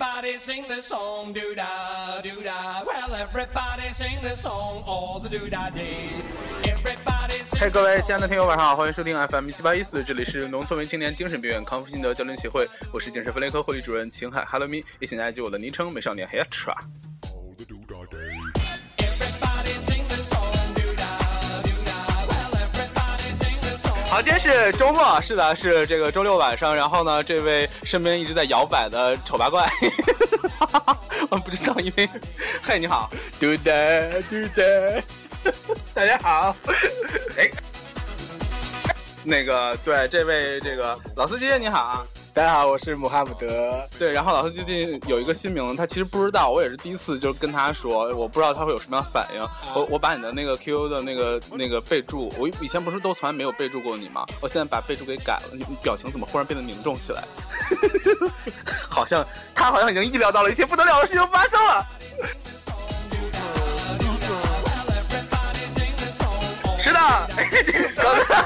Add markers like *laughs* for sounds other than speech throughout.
Everybody sing the song, do da do da. Well, everybody sing the song all the do da day. Everybody sing. 嘿，各位亲爱的听友，晚上好，欢迎收听 FM 七八一四，这里是农村为青年精神病院康复心得交流协会，我是精神分裂科护理主任秦海，Hello me，也请大家记我的昵称美少年 Hatra。Everybody 好，今天是周末，是的，是这个周六晚上。然后呢，这位身边一直在摇摆的丑八怪，*laughs* 我不知道，因为，嘿，你好，嘟哒嘟哒，大家好，哎，那个，对，这位这个老司机你好啊。大家好，我是穆哈姆德。对，然后老师最近有一个新名字，他其实不知道，我也是第一次就跟他说，我不知道他会有什么样的反应。我我把你的那个 QQ 的那个那个备注，我以前不是都从来没有备注过你吗？我现在把备注给改了，你你表情怎么忽然变得凝重起来？*laughs* 好像他好像已经意料到了一些不得了的事情发生了。是的，哎，这个刚才，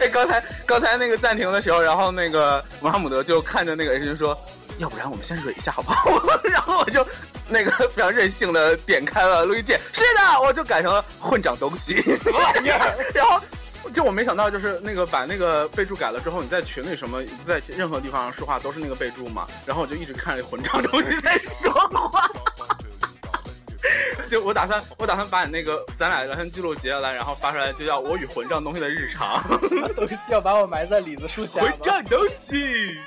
哎，刚才刚才那个暂停的时候，然后那个穆哈姆德就看着那个 H 君说，要不然我们先蕊一下好不好？*laughs* 然后我就那个非常任性的点开了录音键，是的，我就改成了混账东西，什么玩意儿？*laughs* 然后。就我没想到，就是那个把那个备注改了之后，你在群里什么，在任何地方说话都是那个备注嘛。然后我就一直看着混账东西在说话。就我打算，我打算把你那个咱俩聊天记录截下来，然后发出来，就叫我与混账东西的日常。*laughs* 东西要把我埋在李子树下混账东西。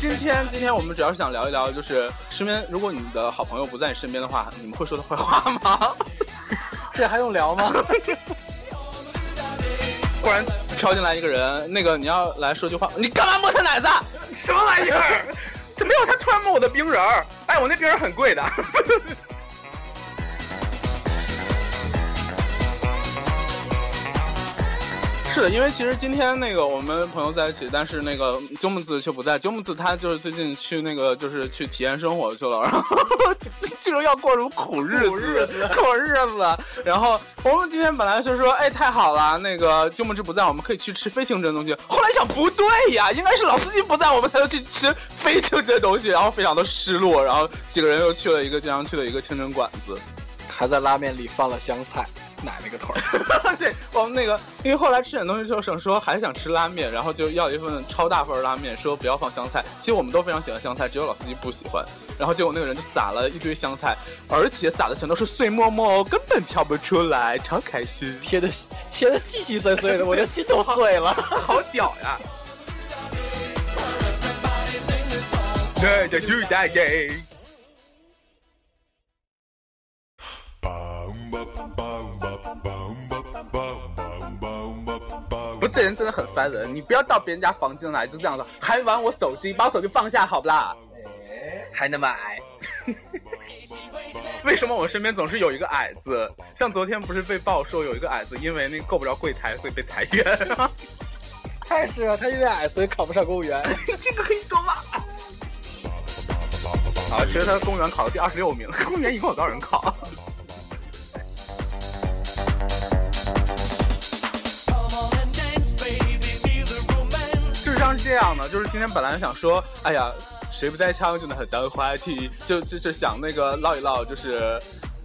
今天，今天我们主要是想聊一聊，就是身边，如果你的好朋友不在你身边的话，你们会说他坏话吗？*laughs* 这还用聊吗？*laughs* 忽然飘进来一个人，那个你要来说句话，你干嘛摸他奶子？什么玩意儿？怎么有他突然摸我的冰人儿？哎，我那冰人很贵的。是的，因为其实今天那个我们朋友在一起，但是那个鸠木子却不在。鸠木子他就是最近去那个就是去体验生活去了，然后 *laughs* 就是要过什么苦日子，苦日子，苦日子。然后我们今天本来就说，哎，太好了，那个鸠木子不在，我们可以去吃非清真东西。后来想不对呀，应该是老司机不在，我们才能去吃非清真东西，然后非常的失落。然后几个人又去了一个经常去的一个清真馆子。还在拉面里放了香菜，奶奶个腿儿。*laughs* 对我们那个，因为后来吃点东西之后，想说还是想吃拉面，然后就要一份超大份拉面，说不要放香菜。其实我们都非常喜欢香菜，只有老司机不喜欢。然后结果那个人就撒了一堆香菜，而且撒的全都是碎沫沫，根本挑不出来，超开心，切的切的细细碎碎的，我的心都碎了。*laughs* 好屌呀！对，就 do that 真的很烦人。你不要到别人家房间来就这样子，还玩我手机，把我手机放下好不啦？还那么矮？*laughs* 为什么我身边总是有一个矮子？像昨天不是被爆说有一个矮子因为那够不着柜台，所以被裁员。太是了，他因为矮，所以考不上公务员。*laughs* 这个可以说吗？啊，其实他公务员考了第二十六名，公务员一共有多少人考？这样的，就是今天本来想说，哎呀，谁不在唱就能很当话题，就就就想那个唠一唠，就是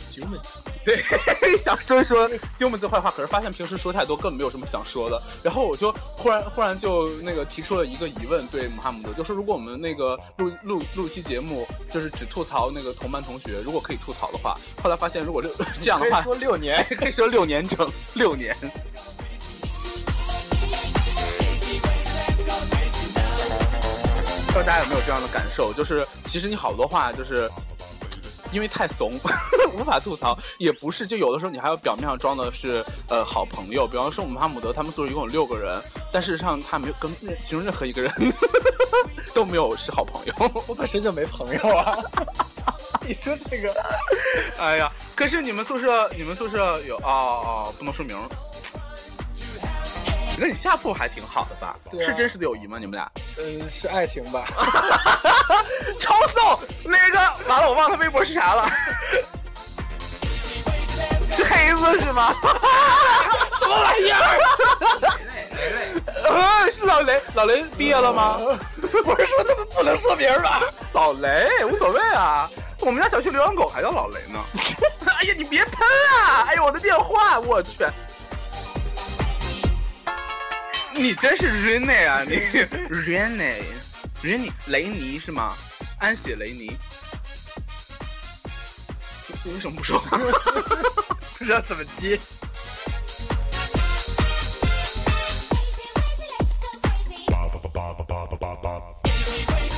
鸠木子，对，*laughs* 想说一说鸠木子坏话，可是发现平时说太多，根本没有什么想说的。然后我就忽然忽然就那个提出了一个疑问，对穆哈姆德，就是如果我们那个录录录期节目，就是只吐槽那个同班同学，如果可以吐槽的话，后来发现如果六这样的话，说六年，可以说六年整，六年。*laughs* 知道大家有没有这样的感受？就是其实你好多话就是。因为太怂，*laughs* 无法吐槽，也不是，就有的时候你还要表面上装的是呃好朋友，比方说我们哈姆德他们宿舍一共有六个人，但事实上他没有跟任其中任何一个人 *laughs* 都没有是好朋友。我本身就没朋友啊。*laughs* 你说这个，哎呀，可是你们宿舍你们宿舍有哦哦，不能说名。那你下铺还挺好的吧？是真实的友谊吗？你们俩嗯，是爱情吧。*laughs* 超逗！那个完了，我忘了他微博是啥了。是黑子是吗？*laughs* 什么玩意儿？嗯，*laughs* 是老雷。老雷毕业了吗？我是说他们不能说别人吧。老雷无所谓啊，我们家小区流浪狗还叫老雷呢。哎呀，你别喷啊！哎呦，我的电话……我去！你真是 Rene 啊，*laughs* 你 Rene Rene 雷尼是吗？安血雷尼。你为什么不说话？*laughs* 不知道怎么接。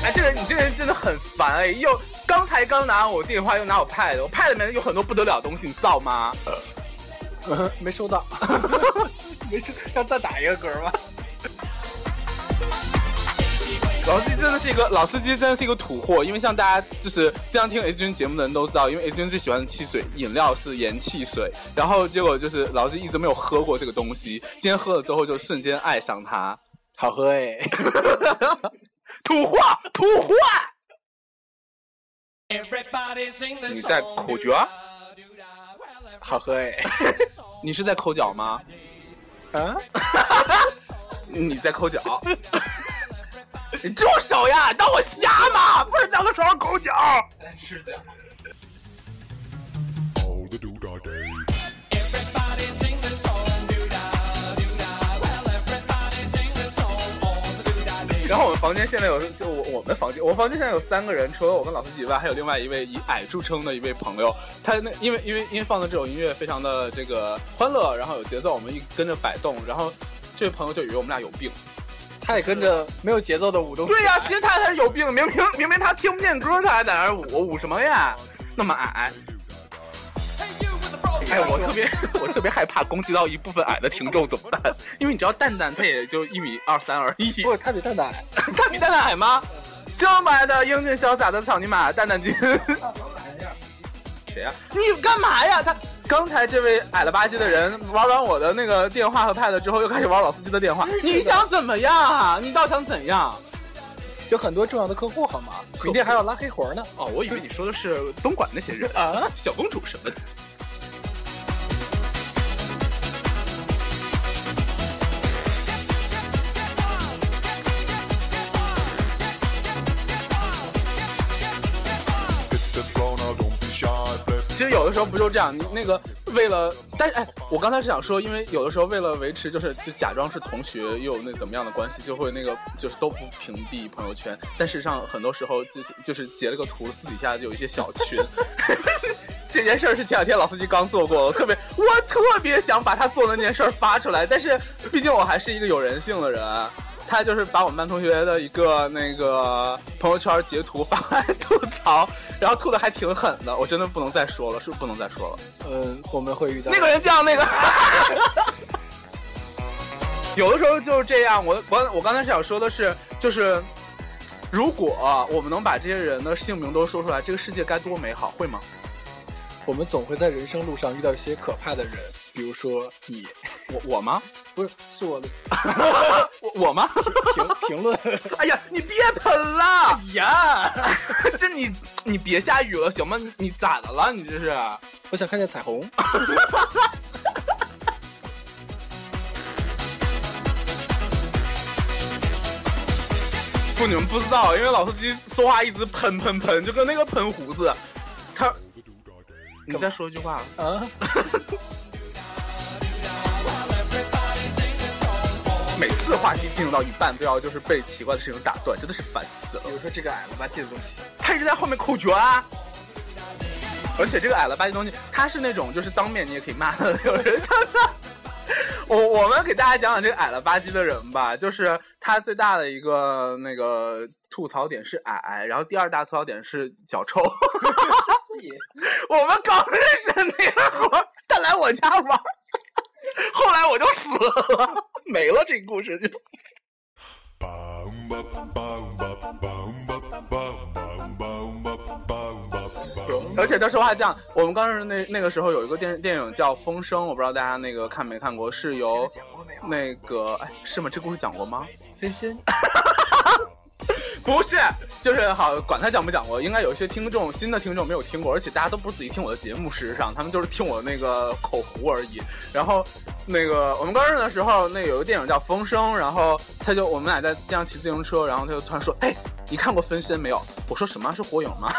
哎，这个人你这个人真的很烦哎！又刚才刚拿我电话，又拿我 pad，我 pad 里面有很多不得了的东西，你造吗？没收到，*laughs* 没收，要再打一个嗝吗？老司机真的是一个老司机，真的是一个土货。因为像大家就是经常听 H 君节目的人都知道，因为 H 君最喜欢的汽水饮料是盐汽水，然后结果就是老司机一直没有喝过这个东西，今天喝了之后就瞬间爱上它。好喝哎！土货，土货 *laughs* *laughs* 你在口角？好喝哎！你是在抠脚吗？啊？你在抠脚？你住手呀！当我瞎吗？不是在我的床上抠脚。是这样。all the doodah day. Everybody sing the song, do da do da. Well, everybody sing the song on the do da day. 然后我们房间现在有，就我我们房间，我房间现在有三个人，除了我跟老司机以外，还有另外一位以矮著称的一位朋友。他那因为因为因为放的这首音乐非常的这个欢乐，然后有节奏，我们一跟着摆动，然后这位朋友就以为我们俩有病。他也跟着没有节奏的舞动。对呀、其实他才是有病，明明明明他听不见歌，他还在那儿舞舞什么呀？*laughs* 那么矮哎，我特别 *laughs* 我特别害怕攻击到一部分矮的听众怎么办？*laughs* 因为你知道蛋蛋他也就一米二三而已，不，他比蛋蛋矮。他比蛋蛋矮吗？清白的英俊潇洒的草泥马蛋蛋君。谁呀、你干嘛呀？他刚才这位矮了吧唧的人玩完我的那个电话和 pad 之后，又开始玩老司机的电话。你想怎么样啊？你倒想怎样？有很多重要的客户好吗？明天还要拉黑活呢。哦，我以为你说的是东莞那些人啊，小公主什么的。有的时候不就这样，你那个为了，但是哎，我刚才是想说，因为有的时候为了维持，就是就假装是同学，又有那怎么样的关系，就会那个就是都不屏蔽朋友圈，但事实上很多时候就是就是截了个图，私底下就有一些小群。*laughs* 这件事儿是前两天老司机刚做过，我特别我特别想把他做的那件事儿发出来，但是毕竟我还是一个有人性的人。他就是把我们班同学的一个那个朋友圈截图发来吐槽，然后吐的还挺狠的，我真的不能再说了，是不是不能再说了？嗯，我们会遇到那个人叫那个，*laughs* 有的时候就是这样。我我我刚才是想说的是，就是如果我们能把这些人的姓名都说出来，这个世界该多美好，会吗？我们总会在人生路上遇到一些可怕的人，比如说你，我我吗？不是，是我的 *laughs* 我我吗？*laughs* 评评论。哎呀，你别喷了！哎呀，*laughs* 这你你别下雨了行吗？你你咋的了？你这是？我想看见彩虹。不，你们不知道，因为老司机说话一直喷喷喷，就跟那个喷壶似的。他，你再说一句话。啊，次话题进入到一半，不要就是被奇怪的事情打断，真的是烦死了比。如说这个矮了吧唧的东西，他一直在后面口诀啊。而且这个矮了吧唧东西，他是那种就是当面你也可以骂他的，有人。*laughs* 我我们给大家讲讲这个矮了吧唧的人吧，就是他最大的一个那个吐槽点是矮，然后第二大吐槽点是脚臭。*laughs* 我们刚认识的那个会儿，他来我家玩儿，后来我就死了，没了这故事就。而且他说话这样，我们刚那那个时候有一个电电影叫《风声》，我不知道大家那个看没看过，是由那个哎是吗？这故事讲过吗？飞身。不是，就是好，管他讲不讲过，应该有一些听众新的听众没有听过，而且大家都不是仔细听我的节目，事实上他们就是听我那个口胡而已。然后那个我们高中的时候，那有个电影叫《风声》，然后他就我们俩在街上骑自行车，然后他就突然说：“哎，你看过《分身》没有？”我说：“什么是火影吗？”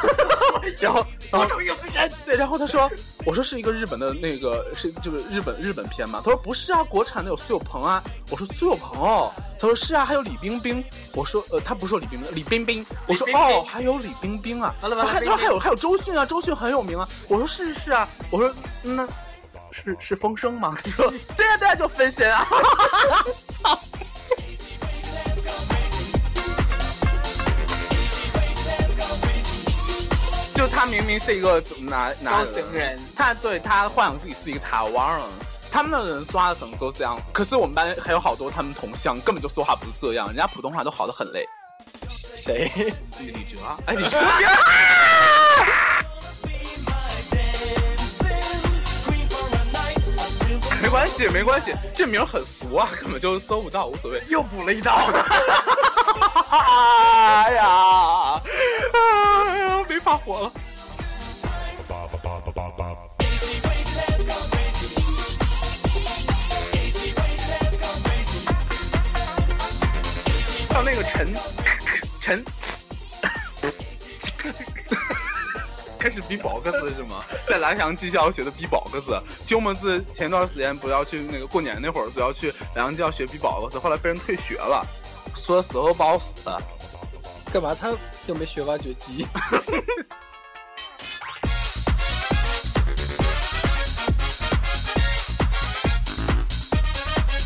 然后然后一个分身，对，然后他说：“我说是一个日本的那个是这个日本日本片吗？”他说：“不是啊，国产的有苏有朋啊。”我说：“苏有朋哦。”他说：“是啊，还有李冰冰。”我说：“呃，他不是说李冰冰，李冰冰。”我说：“冰冰哦，还有李冰冰啊。”完了完了他说还有还有周迅啊，周迅很有名啊。我说：“是是是啊。”我说：“嗯那是是风声吗？”他说：“对啊对啊，就分身啊。*laughs* ”就他明明是一个男男高雄人，他对他幻想自己是一个台湾人，他们的人说话可能都这样子。可是我们班还有好多他们同乡根本就说话不是这样，人家普通话都好的很嘞。谁？李哲啊，哎，李哲，没关系，没关系，这名很俗啊，根本就搜不到，无所谓。又补了一刀。*laughs* 哎呀，哎呀，没法活了。那个陈陈，*laughs* 开始 B-box 是吗？在蓝翔技校学的 B-box，鸠么字前段时间不要去那个过年那会儿，不要去蓝翔技校学 B-box，后来被人退学了，说死活不好死。干嘛？他又没学挖掘机。*laughs*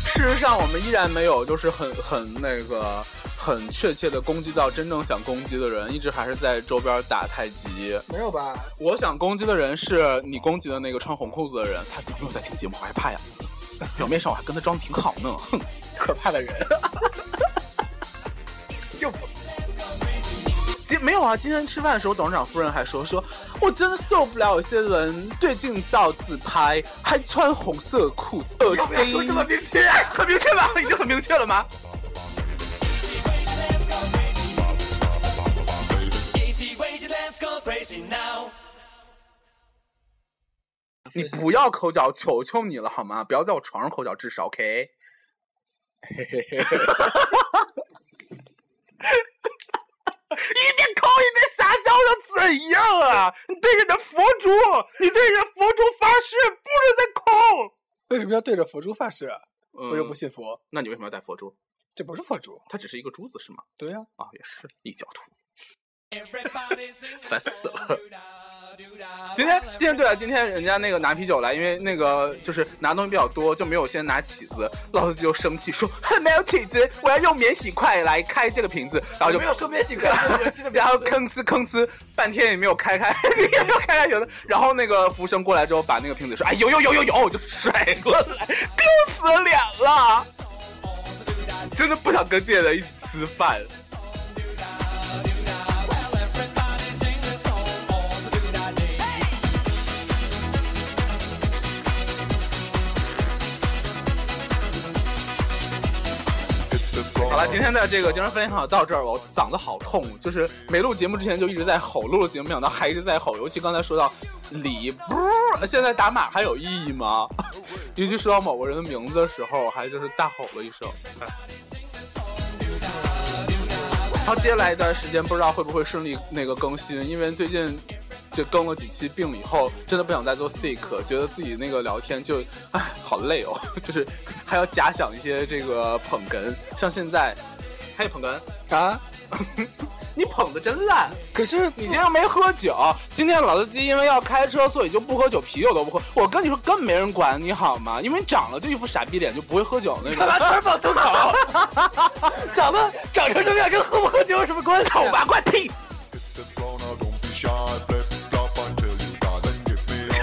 事实上，我们依然没有就是很很那个很确切的攻击到真正想攻击的人，一直还是在周边打太极。没有吧？我想攻击的人是你攻击的那个穿红裤子的人，他有没有在听节目？好害怕呀！*laughs* 表面上我还跟他装的挺好呢，哼。*laughs* 可怕的人。*laughs* 又不。其实没有啊，今天吃饭的时候，董事长夫人还说说，我真的受不了有些人对镜照自拍，还穿红色裤子，恶要不要说心。这么明确？很明确吧？已经很明确了吗？你不要抠脚，求求你了好吗？不要在我床上抠脚，至少 OK。*laughs* 一边抠一边傻笑又怎样啊？你对着那佛珠，你对着佛珠发誓，不准再抠。为什么要对着佛珠发誓我又不信佛，那你为什么要戴佛珠？这不是佛珠。它只是一个珠子是吗？对呀、啊，也是异教徒。烦死了今天今天对啊，今天人家那个拿啤酒来，因为那个就是拿东西比较多，就没有先拿起子。老司机就生气说：“哼，没有起子，我要用免洗筷来开这个瓶子。”然后就没有说免洗筷然后吭哧吭哧，半天也没有开开，*laughs* 也没有开开有的。然后那个服务生过来之后，把那个瓶子说：“哎，有有有有有！”我就甩过来，丢死脸了，真的不想跟这些人一起吃饭。好了，今天的这个精神分享到这儿，我嗓子好痛，就是没录节目之前就一直在吼，录了节目没想到还一直在吼，尤其刚才说到李不，现在打码还有意义吗？尤其说到某个人的名字的时候，还就是大吼了一声。好接下来一段时间不知道会不会顺利那个更新，因为最近就更了几期病以后，真的不想再做 sick，觉得自己那个聊天就唉好累哦，*laughs* 就是还要假想一些这个捧哏，像现在还有捧哏，啊，*laughs* 你捧的真烂。可是你今天又没喝酒，今天老司机因为要开车，所以就不喝酒，啤酒都不喝。我跟你说，根本没人管你好吗？因为你长了就一副傻逼脸，就不会喝酒那干嘛种。突然爆粗口？长得长成什么样跟喝不喝酒有什么关系？丑八怪屁！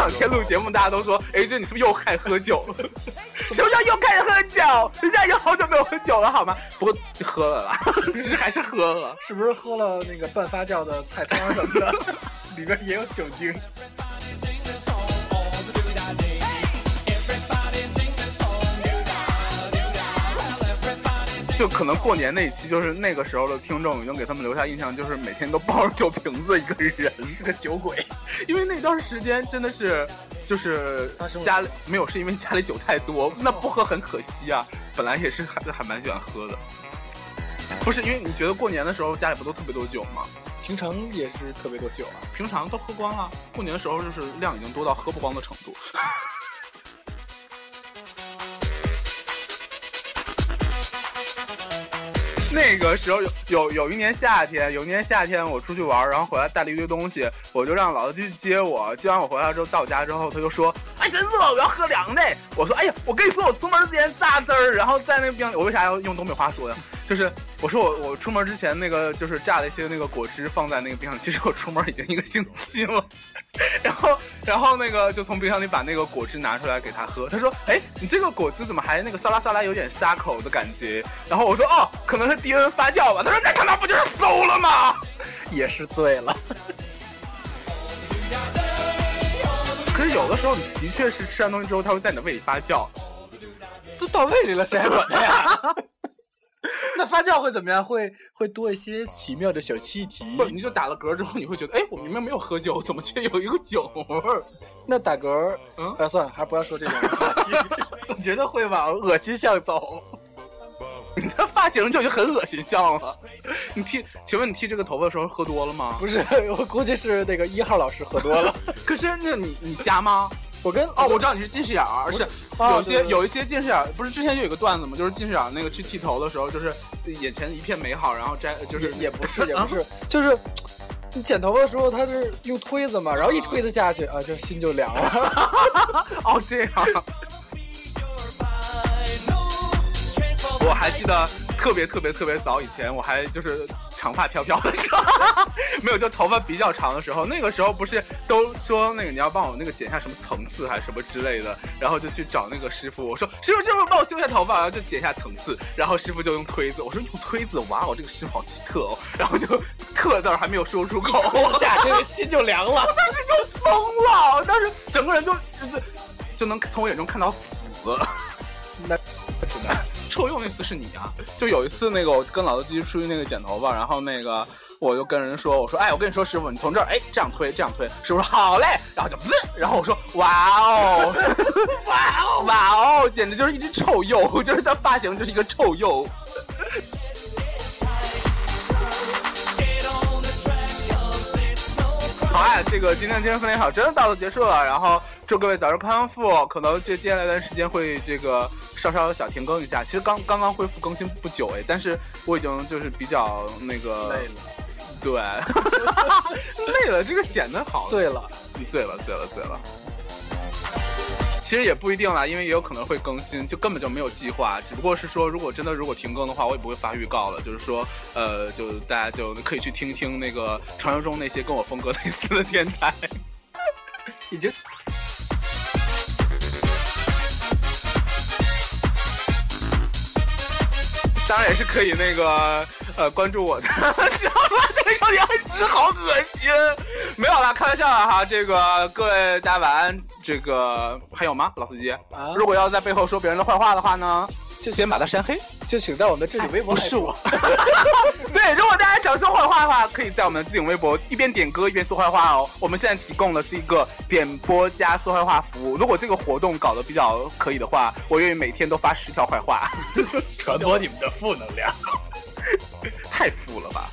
两天录节目，大家都说，哎，这你是不是又开始喝酒了？*laughs* 什么叫又开始喝酒？人家已经好久没有喝酒了，好吗？不过就喝了啦，*laughs* 其实还是喝了。是不是喝了那个半发酵的菜汤什么的，*laughs* 里边也有酒精？就可能过年那一期，就是那个时候的听众已经给他们留下印象，就是每天都抱着酒瓶子一个人，是个酒鬼。因为那段时间真的是，就是家里没有，是因为家里酒太多，那不喝很可惜啊。本来也是还还蛮喜欢喝的，不是因为你觉得过年的时候家里不都特别多酒吗？平常也是特别多酒啊。平常都喝光了，过年的时候就是量已经多到喝不光的程度。那个时候有有有一年夏天，有一年夏天我出去玩，然后回来带了一堆东西，我就让老子去接我。接完我回来之后，到家之后他就说：“ *laughs* 哎，真热，我要喝凉的。”我说：“哎呀，我跟你说，我出门之前榨汁儿，然后在那个冰里，我为啥要用东北话说呀？就是我说我我出门之前那个就是榨了一些那个果汁放在那个冰箱，其实我出门已经一个星期了。然后然后那个就从冰箱里把那个果汁拿出来给他喝，他说：“哎，你这个果汁怎么还那个沙拉沙拉有点沙口的感觉？”然后我说：“哦，可能是低温发酵吧。”他说：“那他妈不就是馊了吗？” *laughs* 也是醉了。可是有的时候的确是吃完东西之后，它会在你的胃里发酵。都到胃里了，谁还管它呀？*laughs* 那发酵会怎么样？会会多一些奇妙的小气体。不，你就打了嗝之后，你会觉得，哎，我明明没有喝酒，怎么却有一个酒味儿？那打嗝，嗯哎，算了，还是不要说这种话题，*laughs* 我觉得会往恶心向走。*laughs* 你的发型就已经很恶心像了。你剃，请问你剃这个头发的时候喝多了吗？不是，我估计是那个一号老师喝多了。可是那你你瞎吗？我跟哦，我知道你是近视眼儿，是啊有些有一些近视眼儿，不是之前就有一个段子嘛，就是近视眼儿那个去剃头的时候，就是眼前一片美好，然后摘就是也也不是，*laughs* 也不是，就是你剪头发的时候，他是用推子嘛，然后一推子下去啊，就心就凉了。*laughs* 哦这样。*laughs* 我还记得特别特别特别早以前，我还就是长发飘飘的时候，没有就头发比较长的时候，那个时候不是都说那个你要帮我那个剪一下什么层次还是什么之类的，然后就去找那个师傅，我说师傅师傅帮我修一下头发，然后就剪一下层次，然后师傅就用推子，我说用推子，哇哦这个师傅好奇特哦，然后就特字儿还没有说出口，下去心就凉了。我当时就疯了，当时整个人就就就能从我眼中看到死。那臭鼬那次是你啊！就有一次那个我跟老司机出去那个剪头发，然后那个我就跟人说，我说哎，我跟你说师傅，你从这儿哎这样推这样推，师傅说好嘞，然后就滋，然后我说哇哦，哇哦哇哦，简直就是一只臭鼬，就是他发型就是一个臭鼬。好啊，这个今天精神分裂好真的到此结束了，然后祝各位早日康复。可能接接下来一段时间会这个稍稍小停更一下，其实刚刚刚恢复更新不久哎，但是我已经就是比较那个累了，对，累了，这个显得好醉了。醉了，醉了，醉了。其实也不一定啦，因为也有可能会更新，就根本就没有计划。只不过是说，如果真的如果停更的话，我也不会发预告了。就是说，呃，就大家就可以去听听那个传说中那些跟我风格类似的电台。已经当然也是可以那个呃关注我的。*laughs* 行了，这个少年直好恶心。没有了，开玩笑了哈。这个各位大家晚安。这个还有吗，老司机？啊如果要在背后说别人的坏话的话呢，就先把他删黑。就请在我们的置顶微博来说不是我。*laughs* 对，如果大家想说坏话的话，可以在我们的置顶微博一边点歌一边说坏话哦。我们现在提供的是一个点播加说坏话服务。如果这个活动搞得比较可以的话，我愿意每天都发十条坏话。*laughs* 传播你们的负能量。*laughs* 太富了吧！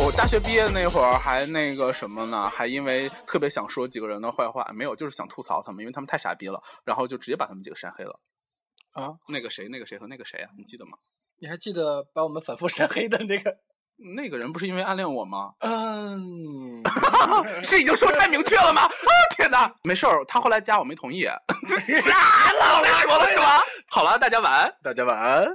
我大学毕业那会儿还那个什么呢？还因为特别想说几个人的坏话，没有，就是想吐槽他们，因为他们太傻逼了，然后就直接把他们几个删黑了。啊，那个谁，那个谁和那个谁啊，你记得吗？你还记得把我们反复删黑的那个？那个人不是因为暗恋我吗？嗯，*laughs* 是已经说太明确了吗？啊天哪！没事儿，他后来加我没同意。*laughs* *laughs* 啊，老了说了是吧？好了，大家晚安。大家晚安。